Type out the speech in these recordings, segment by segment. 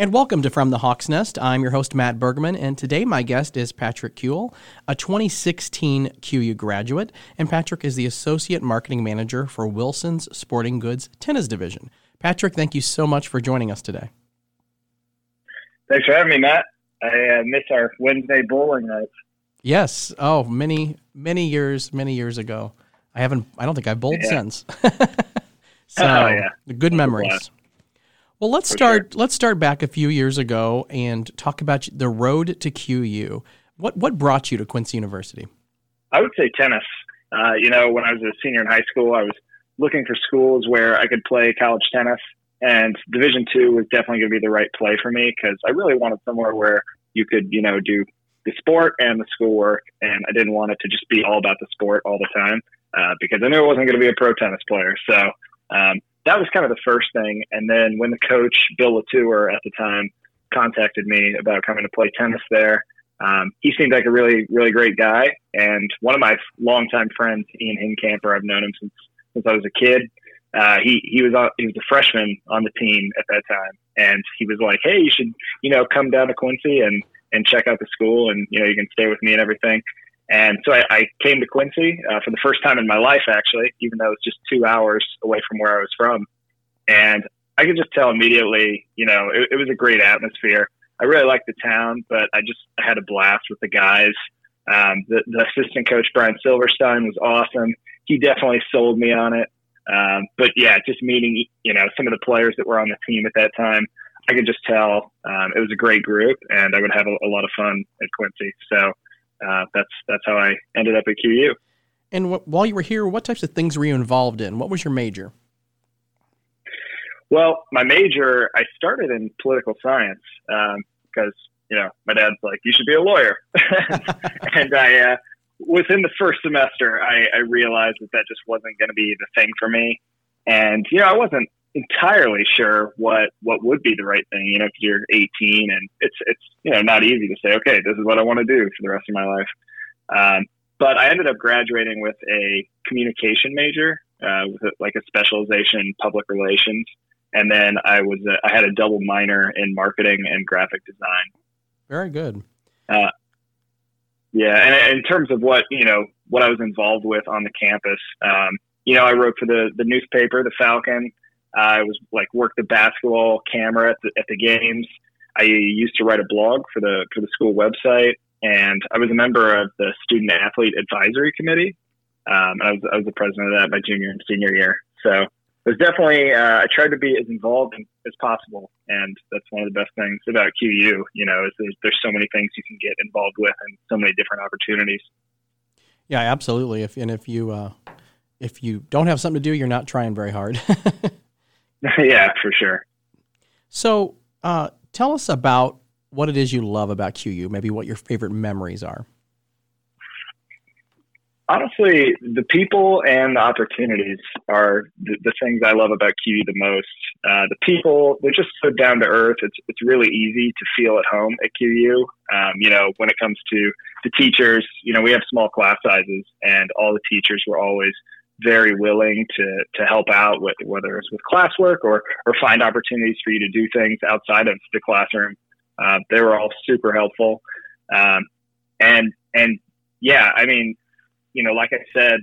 And welcome to From the Hawk's Nest. I'm your host, Matt Bergman, and today my guest is Patrick Kuehl, a 2016 QU graduate. And Patrick is the Associate Marketing Manager for Wilson's Sporting Goods Tennis Division. Patrick, thank you so much for joining us today. Thanks for having me, Matt. I uh, miss our Wednesday bowling nights. Yes. Oh, many, many years, many years ago. I haven't, I don't think I've bowled yeah. since. so, oh, yeah. good memories. Well, let's start. Sure. Let's start back a few years ago and talk about the road to QU. What what brought you to Quincy University? I would say tennis. Uh, you know, when I was a senior in high school, I was looking for schools where I could play college tennis, and Division two was definitely going to be the right play for me because I really wanted somewhere where you could, you know, do the sport and the schoolwork, and I didn't want it to just be all about the sport all the time uh, because I knew I wasn't going to be a pro tennis player. So um, that was kind of the first thing. And then when the coach, Bill Latour at the time, contacted me about coming to play tennis there, um, he seemed like a really, really great guy. And one of my longtime friends, Ian Hincamper, I've known him since since I was a kid. Uh, he he was he was a freshman on the team at that time, and he was like, "Hey, you should you know come down to Quincy and and check out the school, and you know you can stay with me and everything." And so I, I came to Quincy uh, for the first time in my life, actually, even though it's just two hours away from where I was from. And I could just tell immediately, you know, it, it was a great atmosphere. I really liked the town, but I just I had a blast with the guys. Um, the, the assistant coach Brian Silverstein was awesome. He definitely sold me on it. Um, but yeah, just meeting you know some of the players that were on the team at that time, I could just tell um, it was a great group, and I would have a, a lot of fun at Quincy. So uh, that's that's how I ended up at QU. And wh- while you were here, what types of things were you involved in? What was your major? Well, my major, I started in political science because um, you know my dad's like, you should be a lawyer, and I uh, within the first semester, I, I realized that that just wasn't going to be the thing for me, and you know I wasn't entirely sure what what would be the right thing. You know, because you're 18 and it's it's you know not easy to say, okay, this is what I want to do for the rest of my life. Um, but I ended up graduating with a communication major, uh, with a, like a specialization in public relations, and then I was a, I had a double minor in marketing and graphic design. Very good. Uh, yeah, and in terms of what you know, what I was involved with on the campus, um, you know, I wrote for the the newspaper, the Falcon. I was like worked the basketball camera at the, at the games. I used to write a blog for the for the school website, and I was a member of the student athlete advisory committee. Um, and I was I was the president of that my junior and senior year. So it was definitely uh, I tried to be as involved as possible, and that's one of the best things about QU. You know, is there's, there's so many things you can get involved with, and so many different opportunities. Yeah, absolutely. If and if you uh, if you don't have something to do, you're not trying very hard. yeah, for sure. So, uh, tell us about what it is you love about QU. Maybe what your favorite memories are. Honestly, the people and the opportunities are the, the things I love about QU the most. Uh, the people, they're just so down to earth. It's, it's really easy to feel at home at QU. Um, you know, when it comes to the teachers, you know, we have small class sizes and all the teachers were always very willing to to help out with whether it's with classwork or or find opportunities for you to do things outside of the classroom. Uh, they were all super helpful, um, and and yeah, I mean, you know, like I said,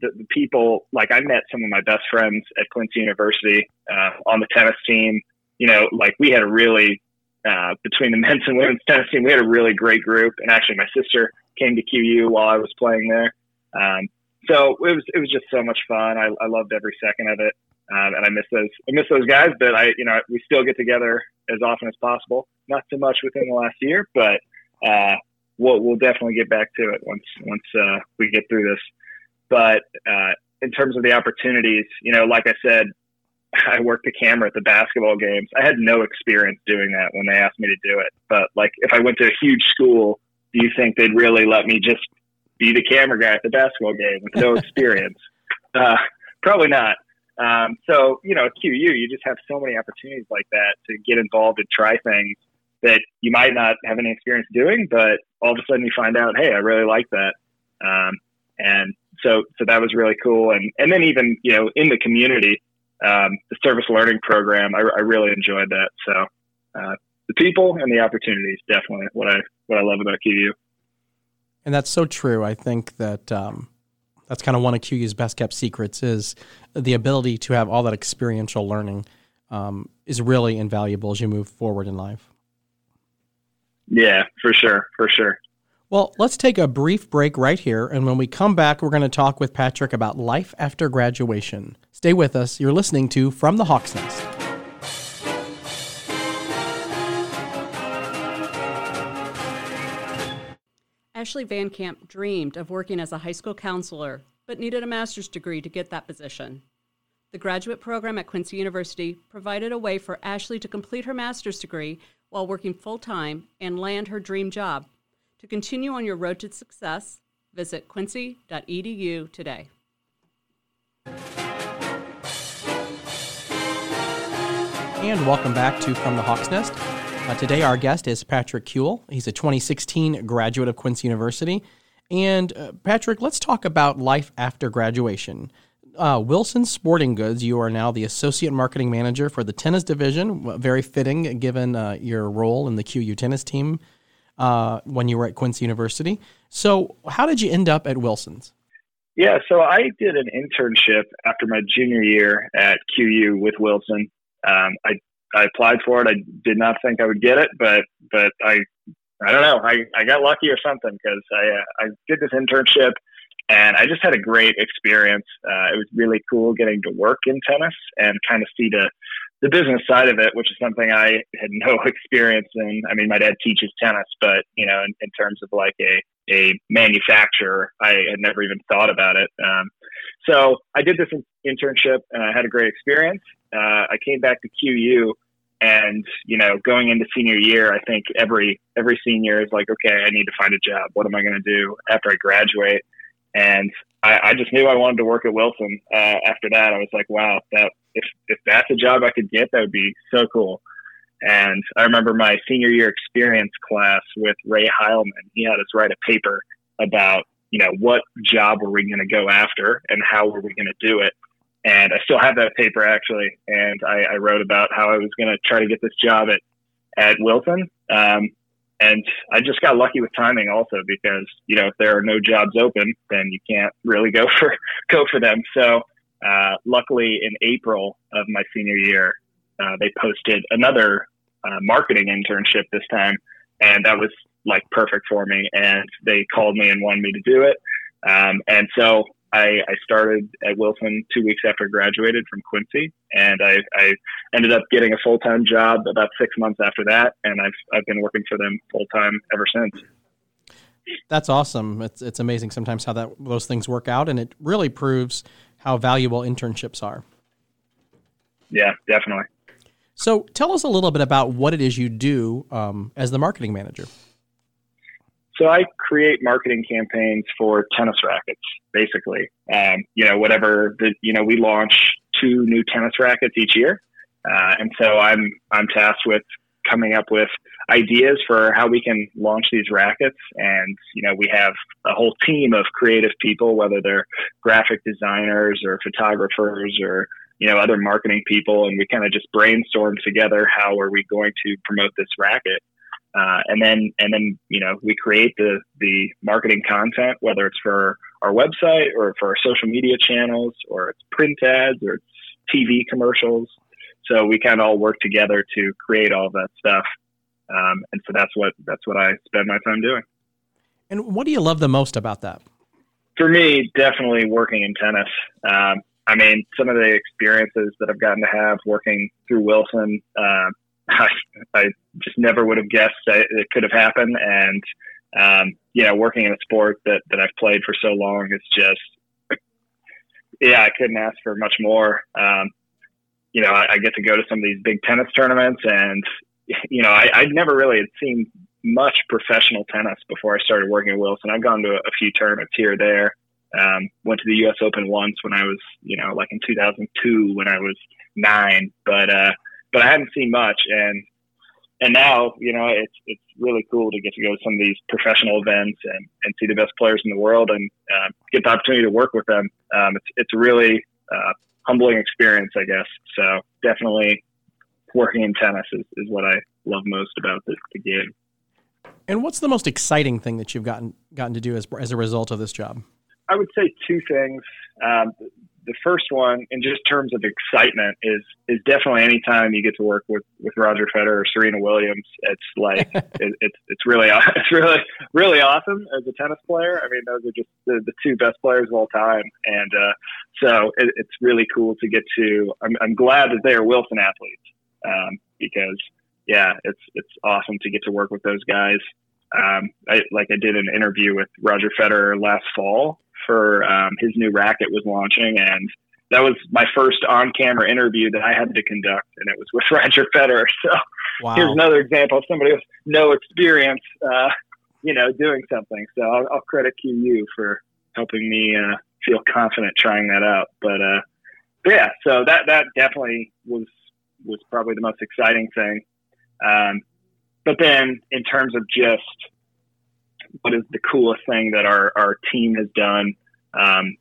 the, the, people like I met some of my best friends at Quincy University uh, on the tennis team. You know, like we had a really uh, between the men's and women's tennis team, we had a really great group. And actually, my sister came to QU while I was playing there. Um, so it was it was just so much fun. I, I loved every second of it, um, and I miss those I miss those guys. But I you know we still get together as often as possible. Not so much within the last year, but uh, we'll we'll definitely get back to it once once uh, we get through this. But uh, in terms of the opportunities, you know, like I said, I worked the camera at the basketball games. I had no experience doing that when they asked me to do it. But like if I went to a huge school, do you think they'd really let me just be the camera guy at the basketball game with no experience. uh, probably not. Um, so, you know, at QU, you just have so many opportunities like that to get involved and try things that you might not have any experience doing, but all of a sudden you find out, hey, I really like that. Um, and so, so that was really cool. And, and then even, you know, in the community, um, the service learning program, I, I really enjoyed that. So, uh, the people and the opportunities definitely what I what I love about QU. And that's so true. I think that um, that's kind of one of QU's best kept secrets is the ability to have all that experiential learning um, is really invaluable as you move forward in life. Yeah, for sure, for sure. Well, let's take a brief break right here, and when we come back, we're going to talk with Patrick about life after graduation. Stay with us. You're listening to From the Hawk's Nest. Ashley Van Camp dreamed of working as a high school counselor, but needed a master's degree to get that position. The graduate program at Quincy University provided a way for Ashley to complete her master's degree while working full time and land her dream job. To continue on your road to success, visit quincy.edu today. And welcome back to From the Hawk's Nest. Uh, today, our guest is Patrick Kuehl. He's a 2016 graduate of Quincy University. And uh, Patrick, let's talk about life after graduation. Uh, Wilson Sporting Goods, you are now the associate marketing manager for the tennis division. Very fitting given uh, your role in the QU tennis team uh, when you were at Quincy University. So, how did you end up at Wilson's? Yeah, so I did an internship after my junior year at QU with Wilson. Um, I I applied for it. I did not think I would get it, but but I I don't know. I, I got lucky or something because I uh, I did this internship and I just had a great experience. Uh, it was really cool getting to work in tennis and kind of see the the business side of it, which is something I had no experience in. I mean, my dad teaches tennis, but you know, in, in terms of like a a manufacturer, I had never even thought about it. Um, so I did this internship and I had a great experience. Uh, I came back to QU and you know going into senior year i think every every senior is like okay i need to find a job. What am i going to do after i graduate? And I, I, just knew i wanted to work at wilson. Uh, after that i was like wow that if, if that's a job i could get that would be so cool and i remember my senior year experience class with ray heilman he had us write a paper about you know what job were we going to go after and how were we going to do it and I still have that paper actually. And I, I wrote about how I was going to try to get this job at at Wilson. Um, and I just got lucky with timing also because you know if there are no jobs open, then you can't really go for go for them. So uh, luckily, in April of my senior year, uh, they posted another uh, marketing internship this time, and that was like perfect for me. And they called me and wanted me to do it. Um, and so I, I started at Wilson two weeks after I graduated from Quincy, and I, I ended up getting a full time job about six months after that, and I've I've been working for them full time ever since. That's awesome. It's it's amazing sometimes how that those things work out, and it really proves how valuable internships are. Yeah, definitely. So, tell us a little bit about what it is you do um, as the marketing manager. So I create marketing campaigns for tennis rackets, basically. Um, you know, whatever the, you know, we launch two new tennis rackets each year. Uh, and so I'm, I'm tasked with coming up with ideas for how we can launch these rackets. And, you know, we have a whole team of creative people, whether they're graphic designers or photographers or, you know, other marketing people. And we kind of just brainstorm together how are we going to promote this racket. Uh, and then and then you know we create the the marketing content whether it's for our website or for our social media channels or it's print ads or it's TV commercials. So we kind of all work together to create all that stuff. Um, and so that's what that's what I spend my time doing. And what do you love the most about that? For me, definitely working in tennis. Um, I mean, some of the experiences that I've gotten to have working through Wilson, uh, I, I just never would have guessed that it could have happened. And, um, you know, working in a sport that, that I've played for so long is just, yeah, I couldn't ask for much more. Um, you know, I, I, get to go to some of these big tennis tournaments and, you know, I, I'd never really had seen much professional tennis before I started working at Wilson. I've gone to a, a few tournaments here or there. Um, went to the U.S. Open once when I was, you know, like in 2002 when I was nine. But uh, but I hadn't seen much. And and now, you know, it's it's really cool to get to go to some of these professional events and, and see the best players in the world and uh, get the opportunity to work with them. Um, it's it's a really uh, humbling experience, I guess. So definitely, working in tennis is, is what I love most about this the game. And what's the most exciting thing that you've gotten gotten to do as as a result of this job? I would say two things. Um, the first one, in just terms of excitement, is is definitely anytime you get to work with, with Roger Federer or Serena Williams. It's like it, it's it's really it's really really awesome as a tennis player. I mean, those are just the, the two best players of all time, and uh, so it, it's really cool to get to. I'm, I'm glad that they are Wilson athletes um, because yeah, it's it's awesome to get to work with those guys. Um, I, like I did an interview with Roger Federer last fall, for um, his new racket was launching, and that was my first on-camera interview that I had to conduct, and it was with Roger Federer. So wow. here's another example of somebody with no experience, uh, you know, doing something. So I'll, I'll credit QU for helping me uh, feel confident trying that out. But, uh, but yeah, so that that definitely was was probably the most exciting thing. Um, but then in terms of just what is the coolest thing that our, our team has done. Um,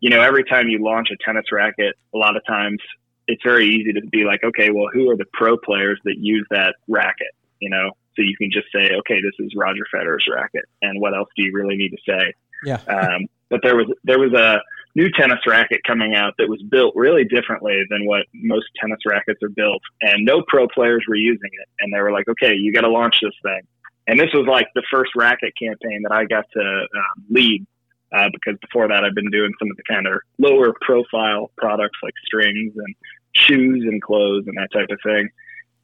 you know, every time you launch a tennis racket, a lot of times it's very easy to be like, okay, well, who are the pro players that use that racket? You know, so you can just say, okay, this is Roger Federer's racket, and what else do you really need to say? Yeah. Um, but there was there was a new tennis racket coming out that was built really differently than what most tennis rackets are built, and no pro players were using it, and they were like, okay, you got to launch this thing and this was like the first racket campaign that I got to um, lead uh, because before that I've been doing some of the kind of lower profile products like strings and shoes and clothes and that type of thing.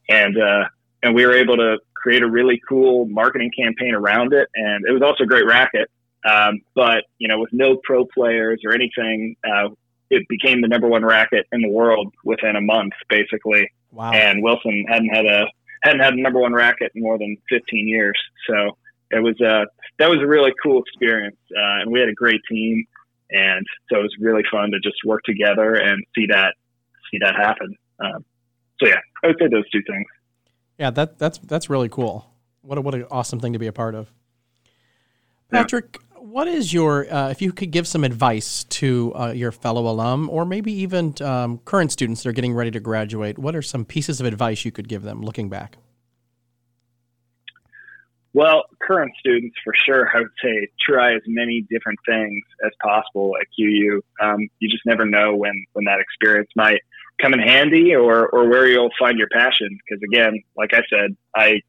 And uh, and we were able to create a really cool marketing campaign around it, and it was also a great racket. Um, but you know, with no pro players or anything, uh, it became the number one racket in the world within a month, basically. Wow. And Wilson hadn't had a hadn't had a number one racket in more than 15 years. So it was a that was a really cool experience, uh, and we had a great team, and so it was really fun to just work together and see that see that happen. Um, so yeah, I would say those two things. Yeah, that that's that's really cool. What a, what an awesome thing to be a part of. Patrick. What is your uh, if you could give some advice to uh, your fellow alum or maybe even um, current students that are getting ready to graduate? What are some pieces of advice you could give them looking back? Well, current students for sure, I would say try as many different things as possible at QU. Um, you just never know when when that experience might come in handy or or where you'll find your passion. Because again, like I said, I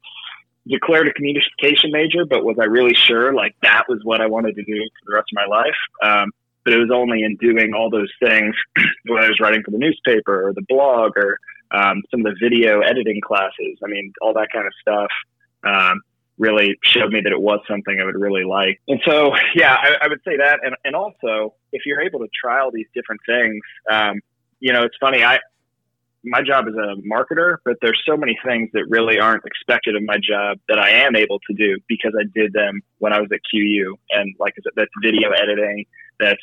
declared a communication major, but was I really sure like that was what I wanted to do for the rest of my life? Um, but it was only in doing all those things, when I was writing for the newspaper or the blog or um, some of the video editing classes. I mean, all that kind of stuff. Um, really showed me that it was something I would really like. And so, yeah, I, I would say that. And, and also, if you're able to try all these different things, um, you know, it's funny. I my job is a marketer, but there's so many things that really aren't expected of my job that I am able to do because I did them when I was at QU. And like I said, that's video editing, that's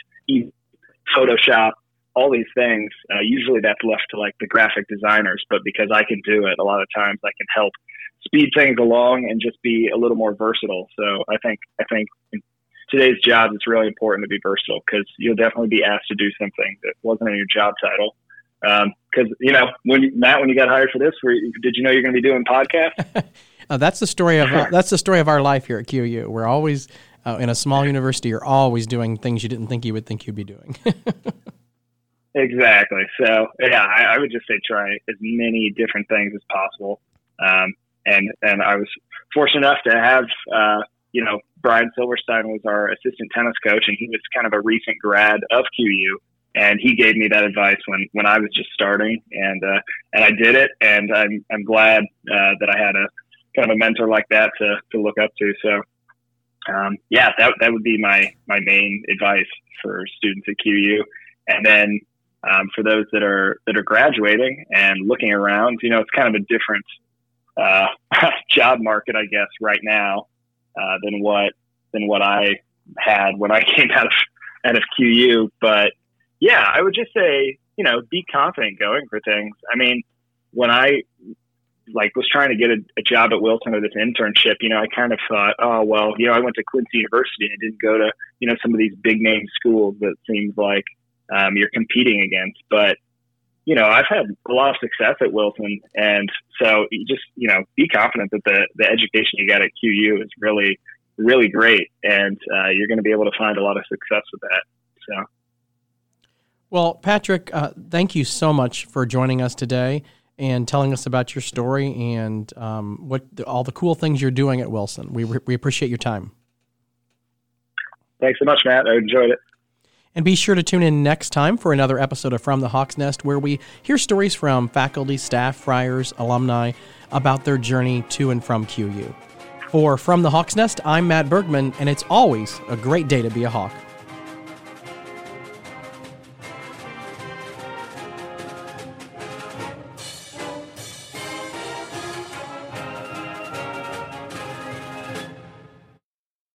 Photoshop, all these things. Uh, usually that's left to like the graphic designers, but because I can do it, a lot of times I can help speed things along and just be a little more versatile. So I think I think in today's job, it's really important to be versatile because you'll definitely be asked to do something that wasn't in your job title. Because you know, when Matt, when you got hired for this, were, did you know you're going to be doing podcasts? uh, that's the story of uh, that's the story of our life here at QU. We're always uh, in a small university. You're always doing things you didn't think you would think you'd be doing. exactly. So yeah, I, I, would just say try as many different things as possible. Um, and and I was fortunate enough to have uh, you know Brian Silverstein was our assistant tennis coach, and he was kind of a recent grad of QU, and he gave me that advice when when I was just starting, and uh, and I did it, and I'm I'm glad uh, that I had a kind of a mentor like that to to look up to. So. Um, yeah, that, that would be my, my main advice for students at QU. And then um, for those that are that are graduating and looking around, you know, it's kind of a different uh, job market, I guess, right now uh, than what than what I had when I came out of out of QU. But yeah, I would just say, you know, be confident going for things. I mean, when I like was trying to get a, a job at Wilson or this internship, you know, I kind of thought, oh well, you know, I went to Quincy University and I didn't go to you know some of these big name schools that seems like um, you're competing against. But you know, I've had a lot of success at Wilson, and so you just you know be confident that the the education you got at QU is really really great, and uh, you're going to be able to find a lot of success with that. So. Well, Patrick, uh, thank you so much for joining us today and telling us about your story and um, what all the cool things you're doing at Wilson. We, we appreciate your time. Thanks so much, Matt. I enjoyed it. And be sure to tune in next time for another episode of From the Hawk's Nest, where we hear stories from faculty, staff, friars, alumni about their journey to and from QU. For From the Hawk's Nest, I'm Matt Bergman, and it's always a great day to be a Hawk.